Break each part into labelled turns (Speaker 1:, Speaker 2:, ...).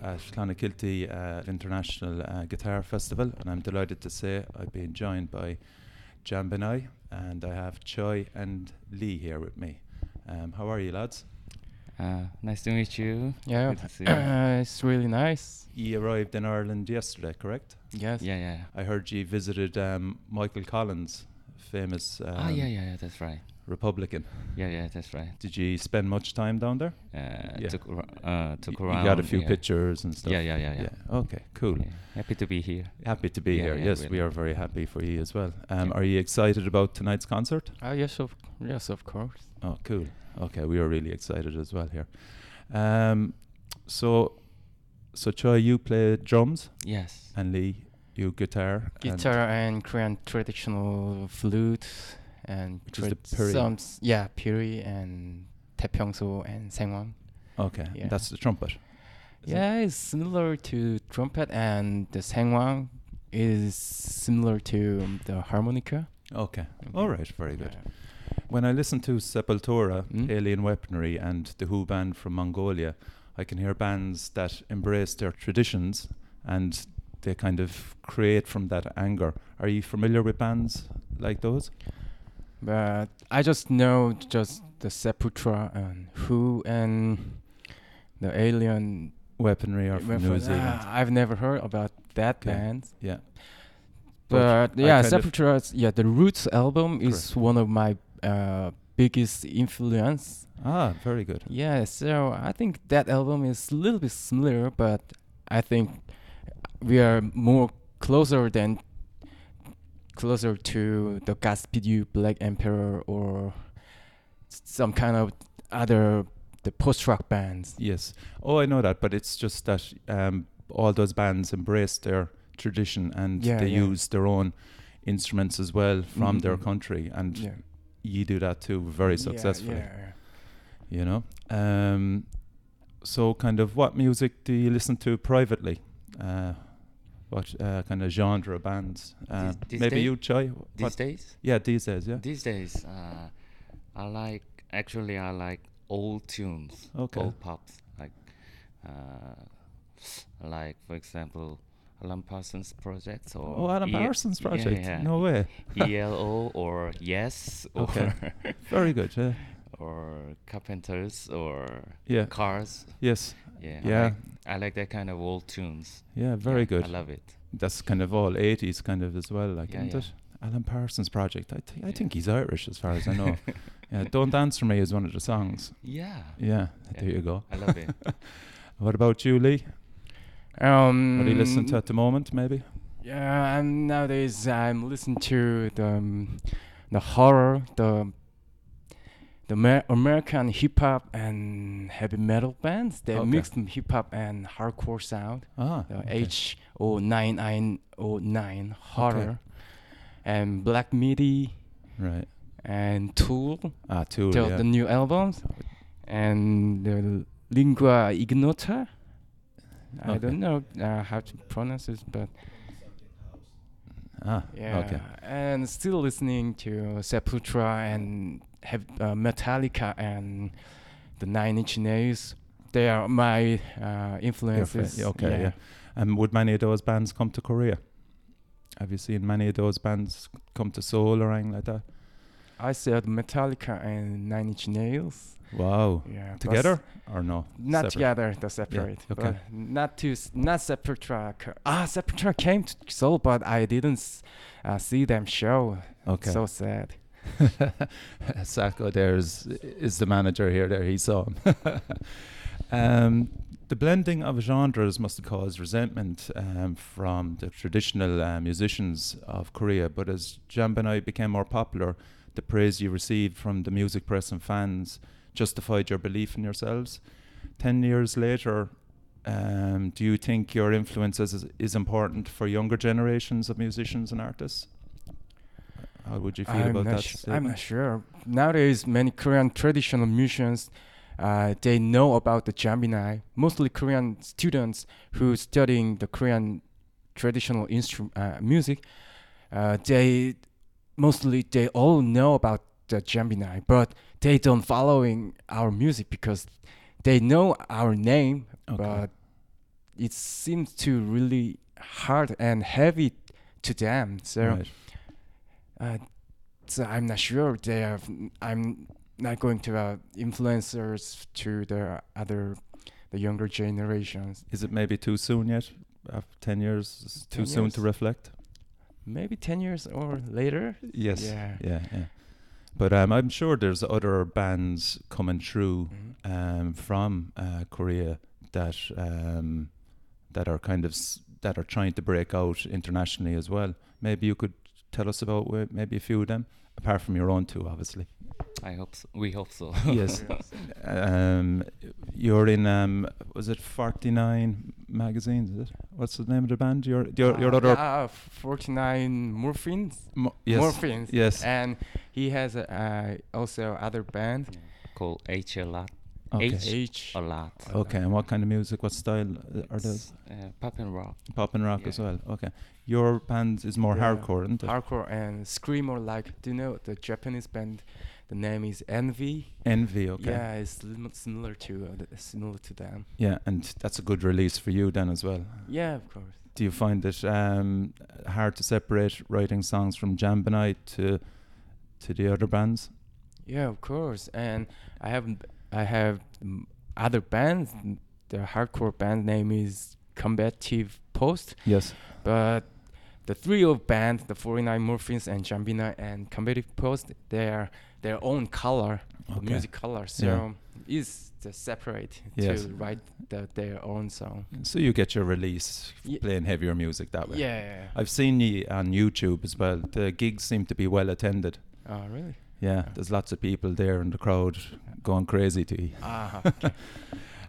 Speaker 1: I'm at Clonakilty uh, International uh, Guitar Festival, and I'm delighted to say I've been joined by Jambinai, and I have Choi and Lee here with me. Um, how are you, lads?
Speaker 2: Uh, nice to meet you.
Speaker 3: Yeah,
Speaker 2: Good to see you.
Speaker 3: uh, it's really nice.
Speaker 1: You arrived in Ireland yesterday, correct?
Speaker 3: Yes.
Speaker 2: Yeah, yeah.
Speaker 1: I heard you visited um, Michael Collins, famous um,
Speaker 2: ah, yeah, yeah, yeah. That's right.
Speaker 1: Republican.
Speaker 2: Yeah, yeah, that's right.
Speaker 1: Did you spend much time down there?
Speaker 2: Uh,
Speaker 1: Yeah.
Speaker 2: Took ar- uh, took
Speaker 1: Y-
Speaker 2: around.
Speaker 1: You got a few
Speaker 2: yeah.
Speaker 1: pictures and stuff.
Speaker 2: Yeah, yeah, yeah, yeah.
Speaker 1: Okay, cool.
Speaker 2: Yeah, Happy to be here.
Speaker 1: Happy to be
Speaker 2: Yeah,
Speaker 1: here.
Speaker 2: yeah,
Speaker 1: yes, we are very happy for you as well. Um,
Speaker 2: Yeah.
Speaker 1: Are you excited about tonight's concert?
Speaker 3: Ah, yes, of yes, of course.
Speaker 1: Oh, cool. Okay, we are really excited as well here. Um, so, so Choi, you play drums,
Speaker 2: Yes.
Speaker 1: and Lee, you guitar. and-
Speaker 3: Guitar and Korean traditional flute and
Speaker 1: Which is the piri.
Speaker 3: some yeah, piri and taepyeongso and saenghwang.
Speaker 1: okay,
Speaker 3: yeah.
Speaker 1: that's the trumpet. is it?
Speaker 3: Yeah, it's similar to trumpet and the saenghwang is similar to um, the harmonica.
Speaker 1: Okay.
Speaker 3: Okay.
Speaker 1: All right. Very good.
Speaker 3: Yeah.
Speaker 1: When I listen to Sepultura,
Speaker 3: Mm.
Speaker 1: Alien Weaponry, and the Hu band from Mongolia, I can hear bands that embrace their traditions and they kind of create from that anger. Are you familiar with bands like those?
Speaker 3: But I just know just the Sepultura and Hu and the Alien.
Speaker 1: Weaponry or from New Zealand?
Speaker 3: ah, I've never heard about that
Speaker 1: Okay.
Speaker 3: band.
Speaker 1: yeah.
Speaker 3: But yeah, Sepultura. yeah the Roots album is one of my uh, biggest influence.
Speaker 1: Ah, very good.
Speaker 3: Yeah, so I think that album is a little bit similar, but I think we are more closer than closer to the You Black Emperor or some kind of other the post rock bands.
Speaker 1: Yes. Oh, I know that, but it's just that um, all those bands embrace their tradition and
Speaker 3: Yeah,
Speaker 1: they
Speaker 3: yeah.
Speaker 1: use their own instruments as well from their
Speaker 3: Mhm.
Speaker 1: country, and
Speaker 3: Yeah.
Speaker 1: you do that too very successfully.
Speaker 3: Yeah,
Speaker 1: You know. Um, so, kind of, what music do you listen to privately? Uh, what uh, kind of genre bands? Uh,
Speaker 2: these
Speaker 1: maybe
Speaker 2: day-
Speaker 1: you, Choi?
Speaker 2: These
Speaker 1: What-
Speaker 2: days?
Speaker 1: Yeah, these days. Yeah.
Speaker 2: These days, uh, I like actually I like old tunes,
Speaker 1: Okay.
Speaker 2: old pops, like uh, like for example, Alan Parsons projects or
Speaker 1: Oh, Alan
Speaker 2: E-
Speaker 1: Parsons
Speaker 2: yeah,
Speaker 1: project.
Speaker 2: yeah.
Speaker 1: No way.
Speaker 2: ELO or Yes or
Speaker 1: Okay. Very good. Yeah.
Speaker 2: or Carpenters or
Speaker 1: Yeah.
Speaker 2: Cars.
Speaker 1: Yes.
Speaker 2: Yeah, I
Speaker 1: Yeah.
Speaker 2: like, I like that kind of old tunes.
Speaker 1: Yeah. Very
Speaker 2: Yeah,
Speaker 1: good.
Speaker 2: I love it.
Speaker 1: That's kind of all 80s kind of as well, like,
Speaker 2: Yeah,
Speaker 1: isn't
Speaker 2: yeah.
Speaker 1: it? Alan Parsons project. I, th- I
Speaker 2: Yeah.
Speaker 1: think he's Irish as far as I know. yeah, Don't Answer Me is one of the songs.
Speaker 2: Yeah,
Speaker 1: Yeah,
Speaker 2: Yeah.
Speaker 1: there you go.
Speaker 2: I love it.
Speaker 1: What about you, Lee?
Speaker 3: Um,
Speaker 1: What are you listening to at the moment, maybe?
Speaker 3: Yeah, I'm nowadays I'm listening to the um, the horror, the the Amer- American hip hop and heavy metal bands. They
Speaker 1: Okay.
Speaker 3: mixed hip hop and hardcore sound.
Speaker 1: Ah, okay.
Speaker 3: H O nine nine O nine horror, and Black Midi
Speaker 1: Right.
Speaker 3: and Tool.
Speaker 1: Ah, Tool,
Speaker 3: the,
Speaker 1: yeah.
Speaker 3: the new albums, and the Lingua Ignota. I don't know uh, how to pronounce it, but
Speaker 1: ah,
Speaker 3: Yeah,
Speaker 1: okay.
Speaker 3: and still listening to Sepultura and have uh, Metallica and the Nine Inch Nails. They are my uh, influences.
Speaker 1: yeah, okay, yeah. And would many of those bands come to Korea? Have you seen many of those bands come to Seoul or anything like that?
Speaker 3: I said Metallica and Nine Inch Nails.
Speaker 1: Wow.
Speaker 3: Yeah,
Speaker 1: Together or no?
Speaker 3: Not
Speaker 1: Separate?
Speaker 3: together, the separate.
Speaker 1: okay.
Speaker 3: But not to s- not separate track. Ah, separate track came to Seoul, but I didn't s- uh, see them show.
Speaker 1: Okay.
Speaker 3: So sad.
Speaker 1: Sacco there is is the manager here. There he saw him. um, the blending of genres must have caused resentment um, from the traditional uh, musicians of Korea. But as Jambinai became more popular, the praise you received from the music press and fans justified your belief in yourselves. Ten years later, um, do you think your influence is, is important for younger generations of musicians and artists? How would you feel
Speaker 3: I'm
Speaker 1: about that?
Speaker 3: su- I'm not sure. Nowadays, many Korean traditional musicians, uh, they know about the Jambinai. Mostly Korean students who studying the Korean traditional instru- uh, music, uh, they mostly they all know about the Jambinai, but they don't following our music because they know our name,
Speaker 1: Okay.
Speaker 3: but it seems to really hard and heavy to them. So.
Speaker 1: Right.
Speaker 3: Uh, so I'm not sure they have. I'm not going to uh, influencers to the other the younger generations.
Speaker 1: Is it maybe too soon yet? After ten years, too
Speaker 3: 10
Speaker 1: soon to reflect.
Speaker 3: Maybe ten years or later.
Speaker 1: Yes.
Speaker 3: Yeah.
Speaker 1: Yeah. Yeah. But um, I'm sure there's other bands coming through
Speaker 3: Mhm.
Speaker 1: um, from uh, Korea that um, that are kind of s- that are trying to break out internationally as well. Maybe you could tell us about wh- maybe a few of them, apart from your own two, obviously.
Speaker 2: I hope so. We hope so.
Speaker 1: Yes. um, you're in um, was it 49 magazines? Is it? What's the name of the band? Your your your
Speaker 3: Uh,
Speaker 1: other
Speaker 3: yeah, 49 Morphines.
Speaker 1: Mo- yes
Speaker 3: Morphines.
Speaker 1: yes
Speaker 3: And he has a, uh, also other band.
Speaker 2: Called H a lot.
Speaker 1: Okay
Speaker 2: H.
Speaker 3: H.
Speaker 2: A lot.
Speaker 1: okay. And what kind of music? What style uh, are those?
Speaker 2: Uh, pop and rock.
Speaker 1: Pop and rock as well. Okay. Your band is more
Speaker 3: Yeah.
Speaker 1: hardcore, isn't it?
Speaker 3: Hardcore and screamer like do you know the Japanese band the name is Envy.
Speaker 1: Envy. Okay.
Speaker 3: Yeah, it's similar to uh, th- similar to them.
Speaker 1: Yeah, and that's a good release for you then as well.
Speaker 3: Yeah, of course.
Speaker 1: Do you find it um, hard to separate writing songs from Jambinai to to the other bands?
Speaker 3: Yeah, of course. And I have I have other bands. The hardcore band name is Combative Post,
Speaker 1: Yes.
Speaker 3: but the three of band, the 49 Morphines and Jambinai and Combative Post, they're their own color, the
Speaker 1: Okay.
Speaker 3: music color. So
Speaker 1: Yeah.
Speaker 3: it's just separate
Speaker 1: Yes.
Speaker 3: to write the, their own song.
Speaker 1: So you get your release playing heavier music that way.
Speaker 3: Yeah.
Speaker 1: I've seen you on YouTube as well. The gigs seem to be well attended.
Speaker 3: Oh, really?
Speaker 1: Yeah, there's lots of people there in the crowd going crazy to you.
Speaker 3: Ah, okay.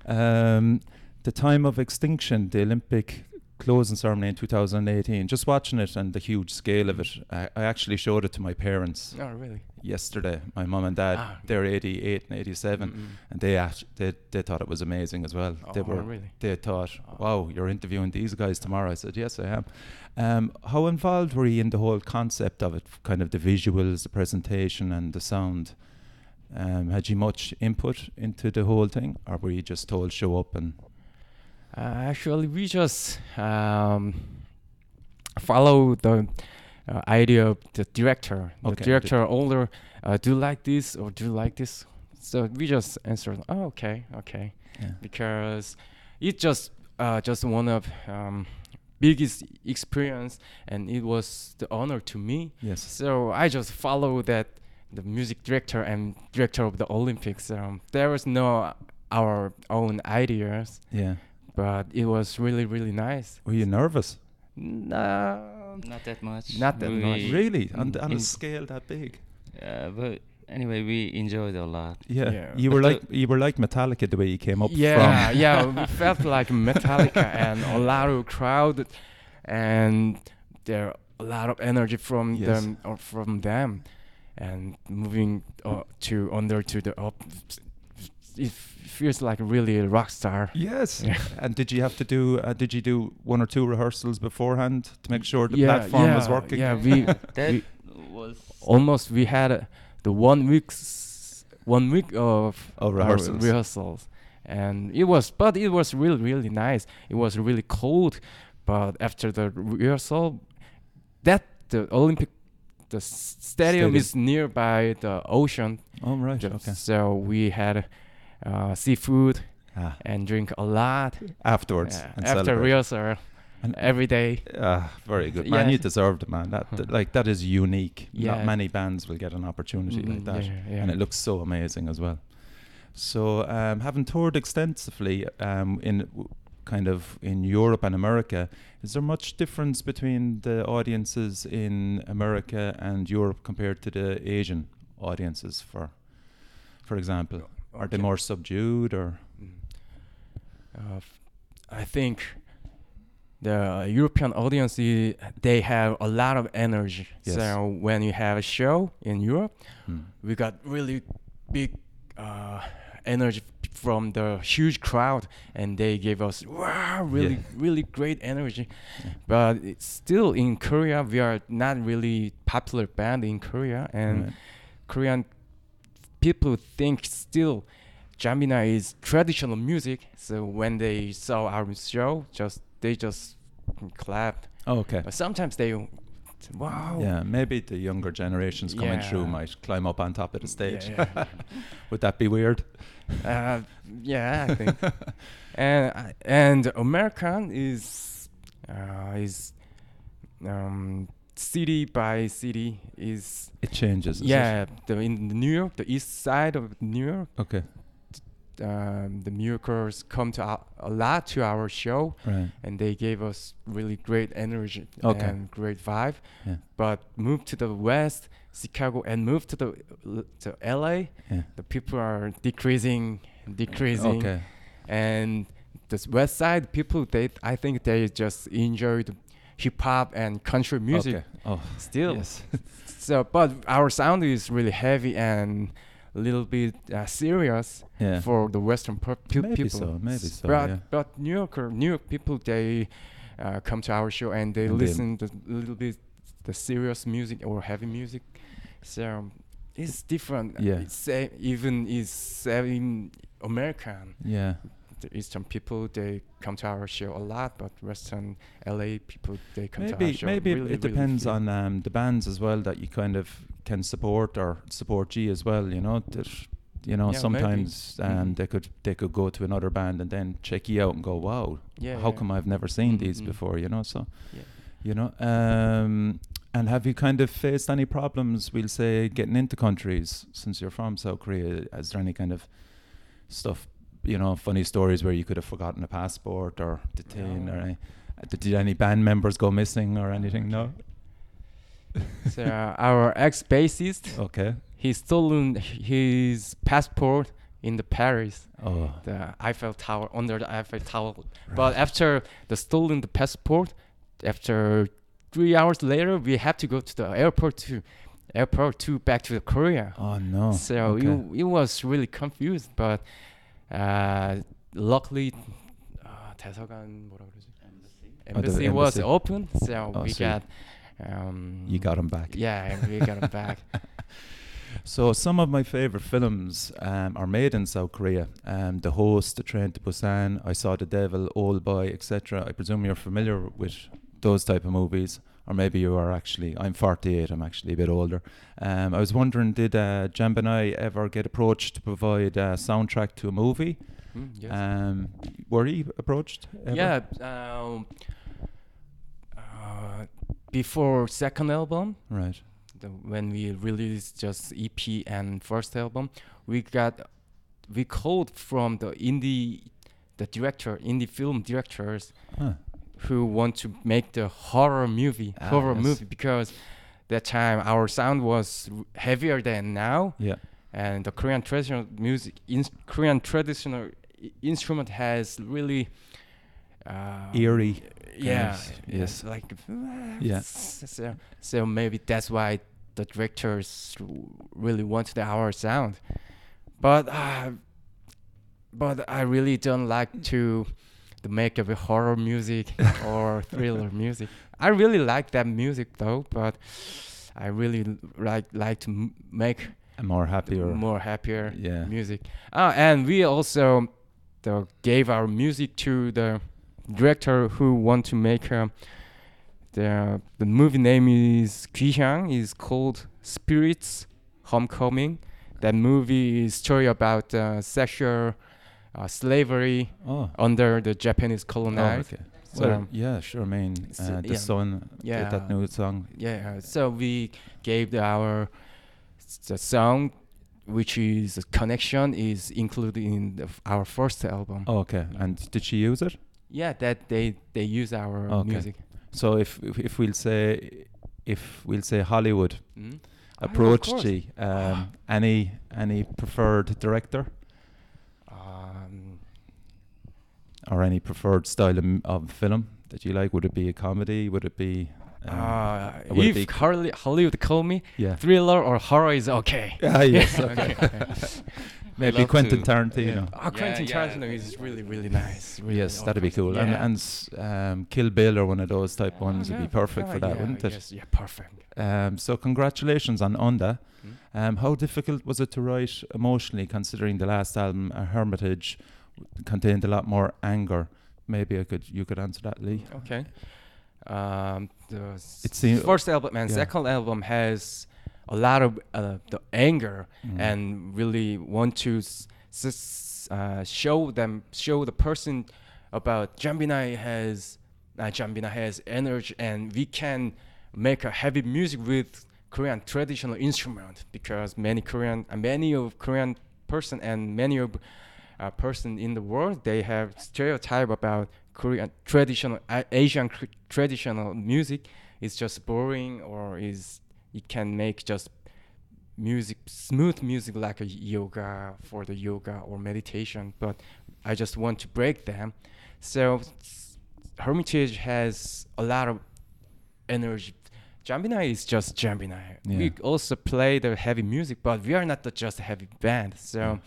Speaker 1: Um, the time of extinction, the Olympic closing ceremony in 2018. Just watching it and the huge scale of it, I, I actually showed it to my parents
Speaker 3: oh, really?
Speaker 1: yesterday. My mum and dad,
Speaker 3: Ah.
Speaker 1: they're 88 and 87,
Speaker 3: Mm-mm.
Speaker 1: and they act, they they thought it was amazing as well. they
Speaker 3: Oh,
Speaker 1: were
Speaker 3: really?
Speaker 1: they thought,
Speaker 3: Oh.
Speaker 1: "Wow, you're interviewing these guys tomorrow." I said, "Yes, I am." Um, how involved were you in the whole concept of it, kind of the visuals, the presentation, and the sound? Um, had you much input into the whole thing, or were you just told show up and?
Speaker 3: Uh, actually, we just um, follow the uh, idea of the director. The
Speaker 1: Okay,
Speaker 3: director older, uh, do you like this or do you like this? So we just answer, oh, okay, okay,
Speaker 1: Yeah.
Speaker 3: because it's just uh, just one of um, biggest experience, and it was the honor to me.
Speaker 1: Yes.
Speaker 3: So I just follow that the music director and director of the Olympics. Um, there was no our own ideas
Speaker 1: Yeah.
Speaker 3: But it was really really nice.
Speaker 1: Were you nervous?
Speaker 3: No,
Speaker 2: Not that much.
Speaker 3: Not that much.
Speaker 1: Really? On, on a scale that big?
Speaker 2: Uh, but anyway, we enjoyed a lot.
Speaker 1: Yeah.
Speaker 3: Yeah.
Speaker 1: You were like you were like Metallica the way you came up
Speaker 3: yeah,
Speaker 1: from.
Speaker 3: yeah, we felt like Metallica and a lot of crowd, and there a lot of energy from
Speaker 1: Yes.
Speaker 3: them or from them, and moving uh, to under to the up. It feels like really a rock star.
Speaker 1: Yes.
Speaker 3: Yeah.
Speaker 1: And did you have to do? Uh, did you do one or two rehearsals beforehand to make sure the
Speaker 3: yeah,
Speaker 1: platform
Speaker 3: yeah,
Speaker 1: was working?
Speaker 3: Yeah, we
Speaker 2: That
Speaker 3: We-
Speaker 2: was
Speaker 3: almost we had uh, the one week's one week of
Speaker 1: Of
Speaker 3: our
Speaker 1: rehearsals.
Speaker 3: rehearsals and it was but it was really really nice it was really cold but after the rehearsal that the olympic the stadium,
Speaker 1: Stadium.
Speaker 3: is nearby the ocean
Speaker 1: Oh right.
Speaker 3: Ju-
Speaker 1: Okay.
Speaker 3: so we had uh, seafood
Speaker 1: Ah,
Speaker 3: and drink a lot
Speaker 1: afterwards
Speaker 3: Yeah,
Speaker 1: and
Speaker 3: after
Speaker 1: celebrate.
Speaker 3: rehearsal
Speaker 1: And-
Speaker 3: every day
Speaker 1: Ah, very good, man. You deserved it, man. That, that like that is unique.
Speaker 3: Yeah.
Speaker 1: Not many bands will get an opportunity like
Speaker 3: Mm,
Speaker 1: that,
Speaker 3: yeah, yeah.
Speaker 1: and it looks so amazing as well. So, um, having toured extensively um, in w- kind of in Europe and America, is there much difference between the audiences in America and Europe compared to the Asian audiences? For, for example, are they more subdued or?
Speaker 3: Mm. Uh, I think the European audience they have a lot of energy.
Speaker 1: Yes.
Speaker 3: So when you have a show in Europe,
Speaker 1: Hmm.
Speaker 3: we got really big uh, energy from the huge crowd, and they gave us wow, really,
Speaker 1: Yeah.
Speaker 3: really great energy.
Speaker 1: Yeah.
Speaker 3: But it's still in Korea, we are not really popular band in Korea, and
Speaker 1: Right.
Speaker 3: Korean people think still Jambinai is traditional music. So when they saw our show, just they just clapped.
Speaker 1: Oh, okay.
Speaker 3: But sometimes they Wow.
Speaker 1: Yeah, maybe the younger generations coming through might climb up on top of the stage.
Speaker 3: Yeah, yeah.
Speaker 1: Would that be weird?
Speaker 3: uh, yeah, I think. and and American is uh, is um, city by city is
Speaker 1: It changes.
Speaker 3: yeah the in New York the east side of New York
Speaker 1: Okay.
Speaker 3: um, the New Yorkers come to our, a lot to our show
Speaker 1: Right.
Speaker 3: and they gave us really great energy
Speaker 1: Okay.
Speaker 3: and great vibe
Speaker 1: Yeah.
Speaker 3: but moved to the west Chicago and moved to the to LA
Speaker 1: Yeah.
Speaker 3: the people are decreasing decreasing
Speaker 1: Okay.
Speaker 3: and the west side people they i think they just enjoyed hip hop and country music
Speaker 1: Okay. Oh,
Speaker 3: still
Speaker 1: yes.
Speaker 3: so but our sound is really heavy and a little bit uh, serious
Speaker 1: yeah.
Speaker 3: for the western pe-
Speaker 1: Maybe
Speaker 3: people
Speaker 1: so, maybe so,
Speaker 3: but
Speaker 1: yeah.
Speaker 3: but new yorker new york people they uh, come to our show and they
Speaker 1: And
Speaker 3: listen to a little bit the serious music or heavy music so it's different
Speaker 1: Yeah.
Speaker 3: it's even is same american
Speaker 1: yeah.
Speaker 3: Eastern people they come to our show a lot but western la people they come to our
Speaker 1: Maybe
Speaker 3: show
Speaker 1: maybe it-
Speaker 3: really,
Speaker 1: it
Speaker 3: really
Speaker 1: depends
Speaker 3: few.
Speaker 1: on um, the bands as well that you kind of can support or support G as well. You know that you know
Speaker 3: Yeah,
Speaker 1: sometimes um,
Speaker 3: Mhm.
Speaker 1: they could they could go to another band and then check you out and go, wow,
Speaker 3: yeah
Speaker 1: how
Speaker 3: yeah.
Speaker 1: come I've never seen
Speaker 3: Mhm,
Speaker 1: these before? You know, so
Speaker 3: Yeah.
Speaker 1: you know. Um, and have you kind of faced any problems? We'll say getting into countries since you're from South Korea. Is there any kind of stuff? You know, funny stories where you could have forgotten a passport or detained or
Speaker 3: No.
Speaker 1: any. uh, Did any band members go missing or anything? No.
Speaker 3: so uh, our ex-bassist
Speaker 1: Okay.
Speaker 3: he stolen his passport in the paris
Speaker 1: Oh.
Speaker 3: the eiffel tower under the eiffel tower but after the stolen the passport after three hours later we had to go to the airport to airport to back to the Korea
Speaker 1: Oh no.
Speaker 3: so
Speaker 1: okay.
Speaker 3: it, it was really confused but uh, luckily uh, 대사관 뭐라 그러지?
Speaker 1: Oh, the
Speaker 3: embassy was
Speaker 1: embassy.
Speaker 3: open so
Speaker 1: Oh,
Speaker 3: we
Speaker 1: sweet.
Speaker 3: got um,
Speaker 1: you got him back.
Speaker 3: yeah we got it back
Speaker 1: So some of my favorite films um, are made in South Korea. Um, the Host, The Train to Busan, I Saw the Devil, Old Boy, etc. I presume you're familiar with those type of movies, or maybe you are actually. I'm 48. I'm actually a bit older. Um, I was wondering, did uh, Jambinai ever get approached to provide a soundtrack to a movie?
Speaker 3: Mm, yes.
Speaker 1: Um, were you approached? ever?
Speaker 3: Yeah, um, uh, before second album,
Speaker 1: Right.
Speaker 3: the, when we released just EP and first album, we got we called from the indie, the director, indie film directors
Speaker 1: Huh.
Speaker 3: Who want to make the horror movie,
Speaker 1: Ah,
Speaker 3: horror
Speaker 1: yes.
Speaker 3: movie because that time our sound was heavier than now,
Speaker 1: Yeah.
Speaker 3: and the Korean traditional music, in, Korean traditional i- instrument has really uh,
Speaker 1: Eerie.
Speaker 3: yeah,
Speaker 1: of- yes.
Speaker 3: like
Speaker 1: Yeah.
Speaker 3: So, so maybe that's why the directors really wanted our sound, but uh, but I really don't like to to make of a horror music or thriller music. I really like that music though, but I really l- like like to m- make
Speaker 1: A more happier.
Speaker 3: more happier
Speaker 1: Yeah.
Speaker 3: music. Ah, and we also the, gave our music to the director who want to make uh, the the movie name is 귀향 is called Spirits Homecoming. That movie is story about uh, sexual uh, slavery
Speaker 1: Oh.
Speaker 3: under the Japanese
Speaker 1: Oh, okay.
Speaker 3: So,
Speaker 1: Well, yeah, sure. I mean, uh, the
Speaker 3: yeah.
Speaker 1: Sun, yeah. that new song.
Speaker 3: Yeah, so we gave the, our the song, which is connection, is included in the, f- our first album.
Speaker 1: Oh, okay. And did she use it?
Speaker 3: Yeah, that they they use our
Speaker 1: Okay.
Speaker 3: music.
Speaker 1: So if if, if we'll say if we'll say Hollywood
Speaker 3: Mm?
Speaker 1: approached you, um, any any preferred director
Speaker 3: Um,
Speaker 1: or any preferred style of, of film that you like? Would it be a comedy? Would it be? Um,
Speaker 3: uh,
Speaker 1: would it be-
Speaker 3: Holly, Hollywood call me,
Speaker 1: yeah.
Speaker 3: thriller or horror is okay.
Speaker 1: Ah, yes.
Speaker 3: Okay.
Speaker 1: Okay. Maybe
Speaker 2: love
Speaker 1: Quentin
Speaker 2: to-
Speaker 1: Tarantino.
Speaker 3: Ah, Quentin
Speaker 2: Yeah, yeah.
Speaker 3: Tarantino is really really nice. Really,
Speaker 1: Yes,
Speaker 3: oh,
Speaker 1: that'd be cool. And
Speaker 3: yeah.
Speaker 1: and s- um, Kill Bill or one of those type ones would be
Speaker 3: Yeah,
Speaker 1: perfect for that,
Speaker 3: yeah,
Speaker 1: wouldn't it?
Speaker 3: Yes, yeah, perfect.
Speaker 1: Um, so congratulations on Onda.
Speaker 3: Mm.
Speaker 1: Um, how difficult was it to write emotionally, considering the last album, A Hermitage, contained a lot more anger? Maybe I could you could answer that, Lee.
Speaker 3: Okay. um, the
Speaker 1: It seem-
Speaker 3: first album and
Speaker 1: yeah.
Speaker 3: second album has a lot of uh, the anger
Speaker 1: Mm.
Speaker 3: and really want to s- s- uh, show them show the person about Jambinai has uh, Jambinai has energy and we can make a heavy music with Korean traditional instrument because many Korean uh, many of Korean person and many of uh, person in the world they have stereotype about Korean traditional uh, Asian cr- traditional music is just boring or is it can make just music smooth music like a yoga for the yoga or meditation but I just want to break them so Hermitage has a lot of energy Jambinai is just Jambinai.
Speaker 1: Yeah.
Speaker 3: We also play the heavy music, but we are not the just a heavy band. So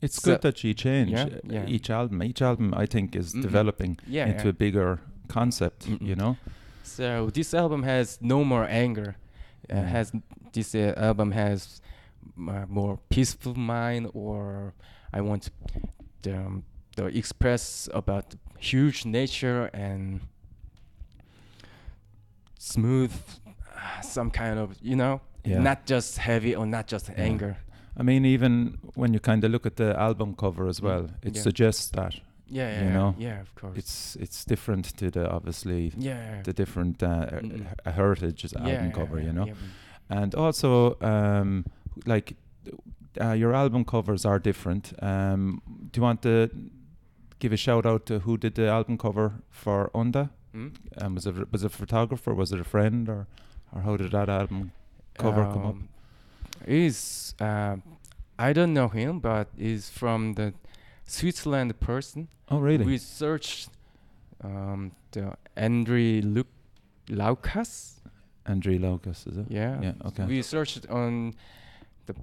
Speaker 1: It's
Speaker 3: So-
Speaker 1: good that you change
Speaker 3: Yeah,
Speaker 1: uh,
Speaker 3: yeah.
Speaker 1: each album. Each album, I think, is
Speaker 3: Mhm.
Speaker 1: developing
Speaker 3: yeah,
Speaker 1: into
Speaker 3: yeah.
Speaker 1: a bigger concept.
Speaker 3: Mm-mm.
Speaker 1: You know.
Speaker 3: So this album has no more anger. Uh,
Speaker 1: Yeah.
Speaker 3: Has this uh, album has uh, more peaceful mind, or I want the um, the express about huge nature and smooth, uh, some kind of you know,
Speaker 1: Yeah.
Speaker 3: not just heavy or not just
Speaker 1: Yeah.
Speaker 3: anger.
Speaker 1: I mean, even when you kind of look at the album cover as
Speaker 3: Mm,
Speaker 1: well, it
Speaker 3: yeah.
Speaker 1: suggests that
Speaker 3: Yeah, yeah,
Speaker 1: You
Speaker 3: yeah,
Speaker 1: know,
Speaker 3: yeah, of course.
Speaker 1: it's it's different to the obviously
Speaker 3: yeah,
Speaker 1: the different uh, her-
Speaker 3: Mm-mm.
Speaker 1: a heritage album
Speaker 3: yeah,
Speaker 1: cover.
Speaker 3: yeah,
Speaker 1: You know. and also um, like uh, your album covers are different. Um, do you want to give a shout out to who did the album cover for Onda?
Speaker 3: Hmm?
Speaker 1: Um, was it was it a photographer? Was it a friend or or how did that album cover come up?
Speaker 3: Um, Is uh, I don't know him, but is from the Switzerland person.
Speaker 1: Oh really?
Speaker 3: We searched um, the Andre Luc Laukas.
Speaker 1: Andre Locus is it?
Speaker 3: Yeah.
Speaker 1: Yeah, okay.
Speaker 3: We searched on the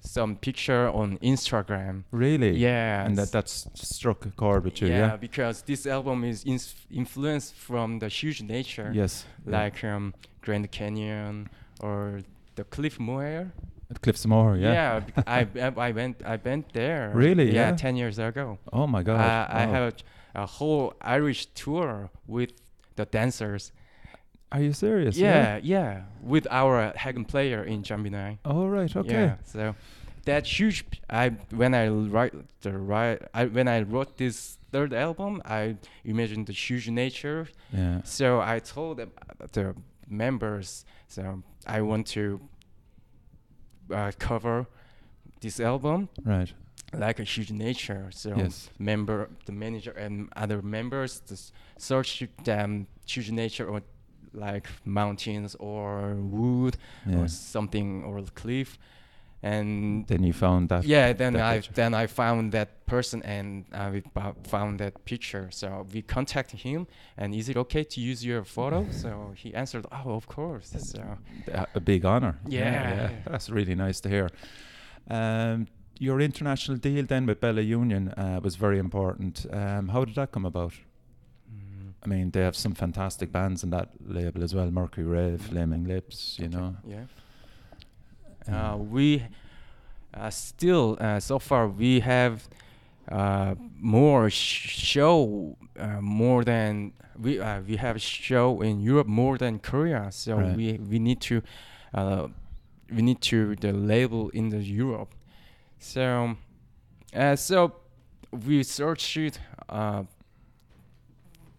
Speaker 3: some picture on Instagram.
Speaker 1: Really?
Speaker 3: Yeah.
Speaker 1: And that that's struck a chord with you,
Speaker 3: yeah,
Speaker 1: yeah?
Speaker 3: because this album is ins- influenced from the huge nature,
Speaker 1: Yes. yeah.
Speaker 3: like um, Grand Canyon or the Cliff Moher.
Speaker 1: At Cliffs Moher, yeah.
Speaker 3: bec- I, I went I went there.
Speaker 1: Really?
Speaker 3: Yeah,
Speaker 1: Yeah?
Speaker 3: ten years ago.
Speaker 1: Oh my God.
Speaker 3: Uh, I have a, a whole Irish tour with the dancers.
Speaker 1: Are you serious?
Speaker 3: yeah, yeah, with our haegeum player in Jambinai.
Speaker 1: Oh right. Okay.
Speaker 3: Yeah, so that huge. I when I write the right. I when I wrote this third album, I imagined the huge nature.
Speaker 1: Yeah.
Speaker 3: So I told the members, so I want to uh, cover this album
Speaker 1: Right.
Speaker 3: like a huge nature. So
Speaker 1: Yes.
Speaker 3: member, the manager and other members just search them huge nature or like mountains or wood
Speaker 1: Yeah.
Speaker 3: or something or cliff. And
Speaker 1: Then you found that.
Speaker 3: yeah, then
Speaker 1: that
Speaker 3: I
Speaker 1: picture.
Speaker 3: then I found that person and I we found that picture. So we contacted him and is it okay to use your photo? so he answered, oh, of course. So
Speaker 1: a a big honor.
Speaker 3: Yeah.
Speaker 1: That's really nice to hear. Um, your international deal then with Bella Union uh, was very important. Um, how did that come about?
Speaker 3: mm,
Speaker 1: I mean, they have some fantastic bands in that label as well. Mercury
Speaker 3: Rev.
Speaker 1: Flaming Lips. You
Speaker 3: okay,
Speaker 1: know.
Speaker 3: Yeah. Uh, we uh, still uh, so far we have uh, more sh- show uh, more than we uh, we have show in Europe more than Korea. So
Speaker 1: Right.
Speaker 3: we we need to uh, we need to the label in the Europe. So uh, so we searched uh,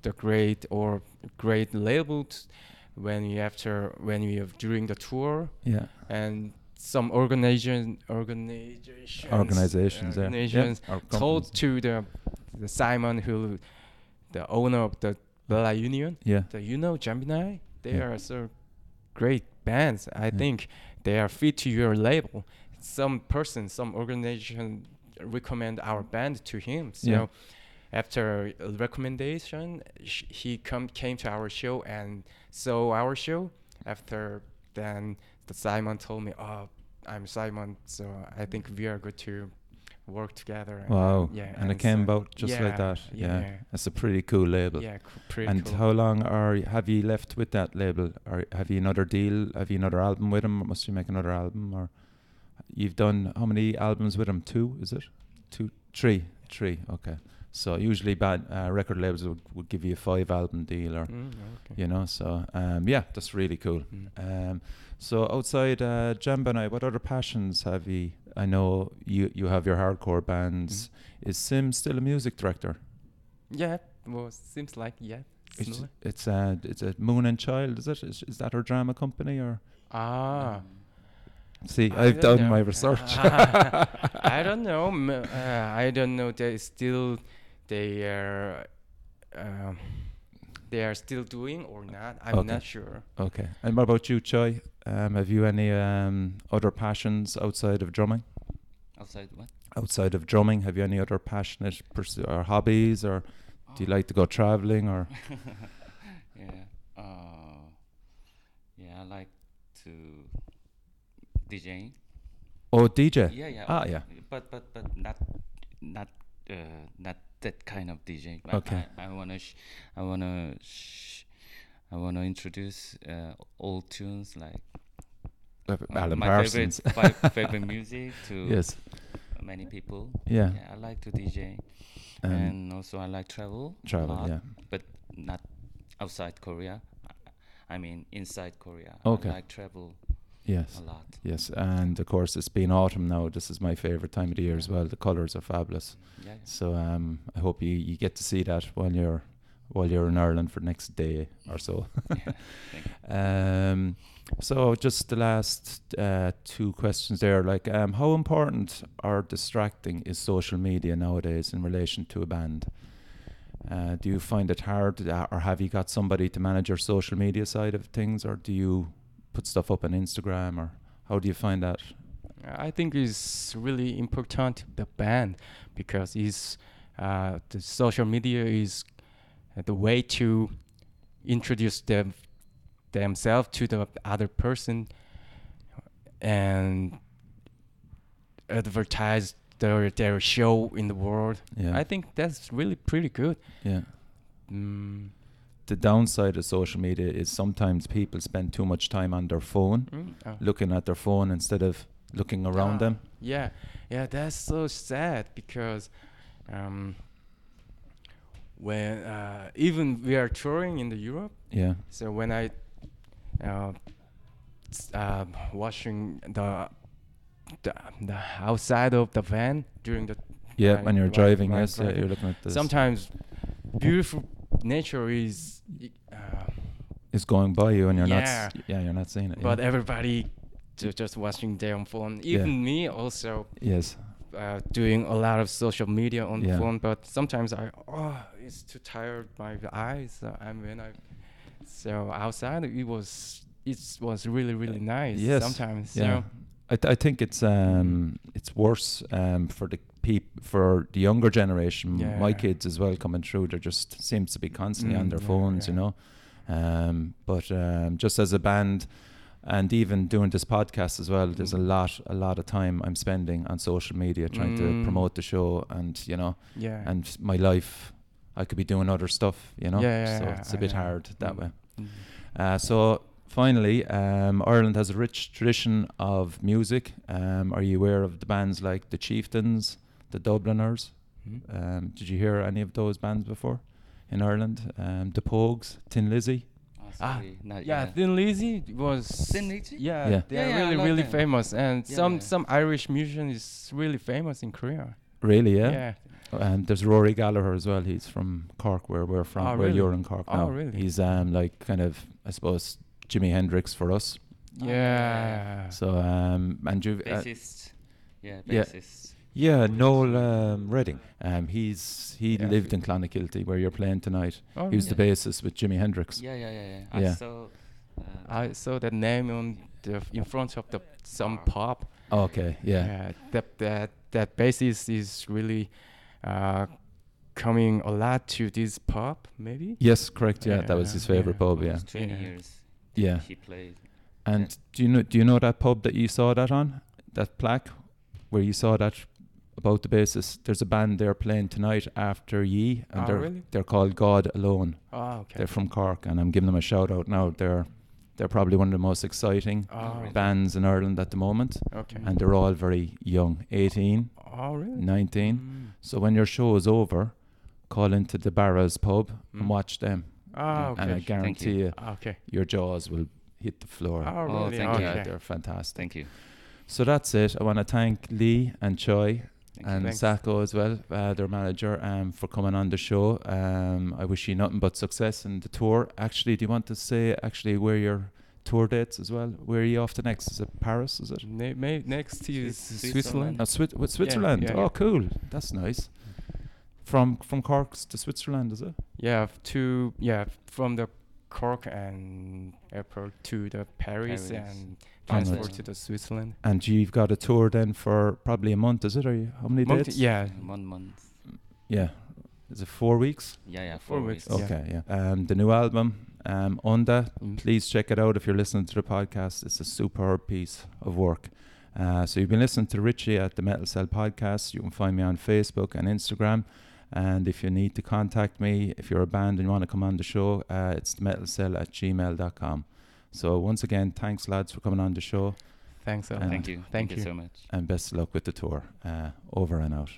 Speaker 3: the great or great label when we after when we have during the tour
Speaker 1: Yeah.
Speaker 3: and some organization organizations
Speaker 1: Organizations. yeah.
Speaker 3: organizations
Speaker 1: Yeah. or
Speaker 3: told to the the Simon who the owner of the Bella Union
Speaker 1: Yeah.
Speaker 3: that you know Jambinai they
Speaker 1: Yeah.
Speaker 3: are so great bands I
Speaker 1: Yeah.
Speaker 3: think they are fit to your label some person some organization recommend our band to him so
Speaker 1: Yeah.
Speaker 3: after a recommendation sh- he come came to our show and saw our show after then the Simon told me oh I'm Simon so I think we are good to work together and,
Speaker 1: Wow.
Speaker 3: yeah
Speaker 1: and it came
Speaker 3: so-
Speaker 1: about just like that.
Speaker 3: yeah,
Speaker 1: Yeah. That's a pretty cool label.
Speaker 3: yeah c- pretty
Speaker 1: And
Speaker 3: cool.
Speaker 1: how long are have you left with that label? Or have you another deal? Have you another album with them? Or must you make another album? Or you've done how many albums with them? Two, is it? Two, three, three. Okay. So usually, bad uh, record labels would, would give you a five album deal, or
Speaker 3: Mm, okay.
Speaker 1: you know. So um, yeah, that's really cool.
Speaker 3: Mm.
Speaker 1: Um, so outside uh, Jambinai, what other passions have you? I know you you have your hardcore bands. Is Sim still a music director?
Speaker 3: Yeah, well, seems like yeah.
Speaker 1: It's it's uh it's a Moon and Child. Is it? Is, is that her drama company or?
Speaker 3: Ah.
Speaker 1: See,
Speaker 3: I
Speaker 1: I've done
Speaker 3: know.
Speaker 1: my research.
Speaker 3: I don't know. Uh, I don't know. They still they are um, they are still doing or not. I'm
Speaker 1: Okay.
Speaker 3: not sure.
Speaker 1: okay. And what about you, Choi? Um, have you any um other passions outside of drumming?
Speaker 2: Outside what?
Speaker 1: Outside of drumming, have you any other passionate pursu- or hobbies, or do you like to go traveling, or?
Speaker 2: yeah. Uh, yeah, I like to DJing.
Speaker 1: Oh, DJ.
Speaker 2: Yeah, yeah.
Speaker 1: Ah, yeah.
Speaker 2: But but but not not uh, not that kind of DJ. But
Speaker 1: Okay.
Speaker 2: I, I wanna sh- I wanna sh- I wanna introduce uh, old tunes like
Speaker 1: Alan
Speaker 2: my
Speaker 1: Parsons.
Speaker 2: favorite fi- favorite music to
Speaker 1: yes.
Speaker 2: many people.
Speaker 1: Yeah.
Speaker 2: Yeah, I like to DJ,
Speaker 1: Um,
Speaker 2: and also I like travel.
Speaker 1: travel.
Speaker 2: lot,
Speaker 1: Yeah.
Speaker 2: but not outside Korea. I- I mean inside Korea.
Speaker 1: Okay.
Speaker 2: I like travel
Speaker 1: Yes.
Speaker 2: a lot.
Speaker 1: Yes. And of course, it's been autumn now. This is my favorite time of the year as well. The colors are fabulous.
Speaker 2: Yeah. yeah.
Speaker 1: So um, I hope you, you get to see that while you're while you're in Ireland for the next day or so.
Speaker 2: yeah.
Speaker 1: Um, so just the last uh, two questions there, like um, how important or distracting is social media nowadays in relation to a band? Uh, do you find it hard, uh, or have you got somebody to manage your social media side of things, or do you put stuff up on Instagram, or how do you find that?
Speaker 3: I think it's really important the band because it's uh, the social media is uh, the way to introduce them themselves to the other person and advertise their their show in the world.
Speaker 1: Yeah,
Speaker 3: I think that's really pretty good.
Speaker 1: yeah.
Speaker 3: Mm.
Speaker 1: The downside of social media is sometimes people spend too much time on their phone,
Speaker 3: Mm, uh,
Speaker 1: looking at their phone instead of looking around
Speaker 3: Ah.
Speaker 1: them.
Speaker 3: Yeah, yeah, that's so sad because um, when uh, even we are touring in the Europe,
Speaker 1: Yeah,
Speaker 3: so when I uh, uh, watching the, the the outside of the van during the
Speaker 1: yeah. When you're driving, yes, yeah, you're looking at this.
Speaker 3: sometimes beautiful nature is uh,
Speaker 1: is going by you, and you're not.
Speaker 3: Yeah.
Speaker 1: s- Yeah, you're not seeing it.
Speaker 3: but
Speaker 1: yeah.
Speaker 3: everybody ju- just watching their own phone
Speaker 1: Yeah.
Speaker 3: even me also
Speaker 1: yes,
Speaker 3: uh, doing a lot of social media on
Speaker 1: Yeah.
Speaker 3: the phone, but sometimes I oh it's too tired my eyes. Uh, and when I so outside it was it was really really nice.
Speaker 1: Yes,
Speaker 3: sometimes
Speaker 1: yeah.
Speaker 3: so
Speaker 1: I, th- I think it's um it's worse um for the peop for the younger generation. My kids as well coming through. There just seems to be constantly on
Speaker 3: Mm,
Speaker 1: their
Speaker 3: yeah,
Speaker 1: phones, you know. Um, but um, just as a band, and even doing this podcast as well, there's a
Speaker 3: Mm.
Speaker 1: lot a lot of time I'm spending on social media trying to
Speaker 3: Mm.
Speaker 1: promote the show, and you know,
Speaker 3: yeah
Speaker 1: and my life. I could be doing other stuff, you know.
Speaker 3: Yeah, yeah,
Speaker 1: so
Speaker 3: yeah,
Speaker 1: it's a bit hard that
Speaker 3: Mm.
Speaker 1: way.
Speaker 3: Mm.
Speaker 1: Uh, so finally, um, Ireland has a rich tradition of music. Um, are you aware of the bands like the Chieftains, the Dubliners?
Speaker 3: Mm.
Speaker 1: Um, did you hear any of those bands before in Ireland? Um, the Pogues, Thin Lizzy.
Speaker 2: Oh,
Speaker 3: Ah,
Speaker 2: sorry, not
Speaker 3: yeah,
Speaker 2: yet.
Speaker 3: Thin Lizzy was
Speaker 2: Thin Lizzy?
Speaker 3: Yeah,
Speaker 1: Yeah.
Speaker 3: they're
Speaker 2: Yeah, yeah,
Speaker 3: really
Speaker 2: love
Speaker 3: really
Speaker 2: them.
Speaker 3: famous, and
Speaker 2: Yeah,
Speaker 3: some
Speaker 2: yeah.
Speaker 3: some Irish musician is really famous in Korea.
Speaker 1: Really? Yeah.
Speaker 3: yeah.
Speaker 1: And there's Rory Gallagher as well. He's from Cork, where we're from,
Speaker 3: Oh,
Speaker 1: where
Speaker 3: really?
Speaker 1: you're in Cork
Speaker 3: Oh,
Speaker 1: now.
Speaker 3: really?
Speaker 1: He's um like kind of I suppose Jimi Hendrix for us.
Speaker 2: Oh, yeah,
Speaker 3: Yeah.
Speaker 1: So um and you uh,
Speaker 2: Bassist. yeah,
Speaker 1: yeah.
Speaker 2: bassist.
Speaker 1: Yeah Noel um, Redding. Um he's he
Speaker 3: Yeah.
Speaker 1: lived in Clonakilty where you're playing tonight.
Speaker 3: Oh,
Speaker 1: He was the bassist with Jimi Hendrix.
Speaker 2: Yeah, yeah, yeah, yeah.
Speaker 1: Yeah.
Speaker 2: I saw. Uh,
Speaker 3: I saw that name on the f- in front of the some
Speaker 2: Bar.
Speaker 3: pop.
Speaker 1: Okay, yeah.
Speaker 3: that that that bassist is really uh, coming a lot to this pop, maybe.
Speaker 1: Yes, correct. Yeah, that was his favorite
Speaker 3: yeah.
Speaker 1: pub. Yeah,
Speaker 2: 20
Speaker 3: Yeah.
Speaker 2: years.
Speaker 1: yeah.
Speaker 2: He played.
Speaker 1: And do you know do you know that pub that you saw that on? That plaque where you saw that about the basis. There's a band there playing tonight after Ye, and
Speaker 3: Oh,
Speaker 1: they're
Speaker 3: really?
Speaker 1: they're called God Alone.
Speaker 3: Oh, okay.
Speaker 1: They're from Cork, and I'm giving them a shout out now. They're they're probably one of the most exciting
Speaker 3: Oh,
Speaker 2: really?
Speaker 1: bands in Ireland at the moment,
Speaker 3: okay.
Speaker 1: and they're all very young, 18,
Speaker 3: oh, really?
Speaker 1: 19.
Speaker 3: Mm.
Speaker 1: So when your show is over, call into the Barras pub
Speaker 3: Mm.
Speaker 1: and watch them.
Speaker 3: Ah,
Speaker 1: And I guarantee you.
Speaker 3: Ah, okay.
Speaker 1: your jaws will hit the floor.
Speaker 3: Oh, really?
Speaker 2: Oh,
Speaker 3: really?
Speaker 2: thank you.
Speaker 1: yeah, they're fantastic.
Speaker 2: Thank you.
Speaker 1: So that's it. I want to thank Lee and Choi
Speaker 2: Thank
Speaker 1: and
Speaker 3: Thanks.
Speaker 1: Sako as well, uh, their manager, um, for coming on the show. Um, I wish you nothing but success in the tour. Actually, do you want to say actually where your tour dates as well? Where are you off to next? Is it Paris? Is it?
Speaker 3: Ne- may- next is
Speaker 2: Swiss-
Speaker 3: Switzerland.
Speaker 1: No, Swi- with Switzerland.
Speaker 3: yeah,
Speaker 1: oh,
Speaker 3: yeah.
Speaker 1: cool. That's nice. From from Cork to Switzerland, is it?
Speaker 3: Yeah, to yeah from the Cork and airport to the Paris,
Speaker 2: Paris.
Speaker 3: and
Speaker 1: And
Speaker 3: transfer to Switzerland.
Speaker 1: And you've got a tour then for probably a month, is it? Are you? How many
Speaker 3: Month-
Speaker 1: dates?
Speaker 3: yeah,
Speaker 2: One month.
Speaker 1: Yeah. Is it four weeks?
Speaker 2: Yeah, yeah.
Speaker 3: Four
Speaker 2: Four,
Speaker 3: weeks,
Speaker 2: weeks.
Speaker 3: Yeah.
Speaker 1: Okay, yeah. Um, the new album, um, Onda,
Speaker 3: Mm.
Speaker 1: please check it out if you're listening to the podcast. It's a superb piece of work. Uh, so you've been listening to Richie at the Metal Cell Podcast. You can find me on Facebook and Instagram. And if you need to contact me, if you're a band and you want to come on the show, uh, it's metalcell at gmail.com. So once again, thanks lads for coming on the show
Speaker 3: thanks. lot.
Speaker 2: Thank you.
Speaker 3: Thank
Speaker 2: you
Speaker 3: you.
Speaker 2: so much.
Speaker 1: and best of luck with the tour. Uh, over and out.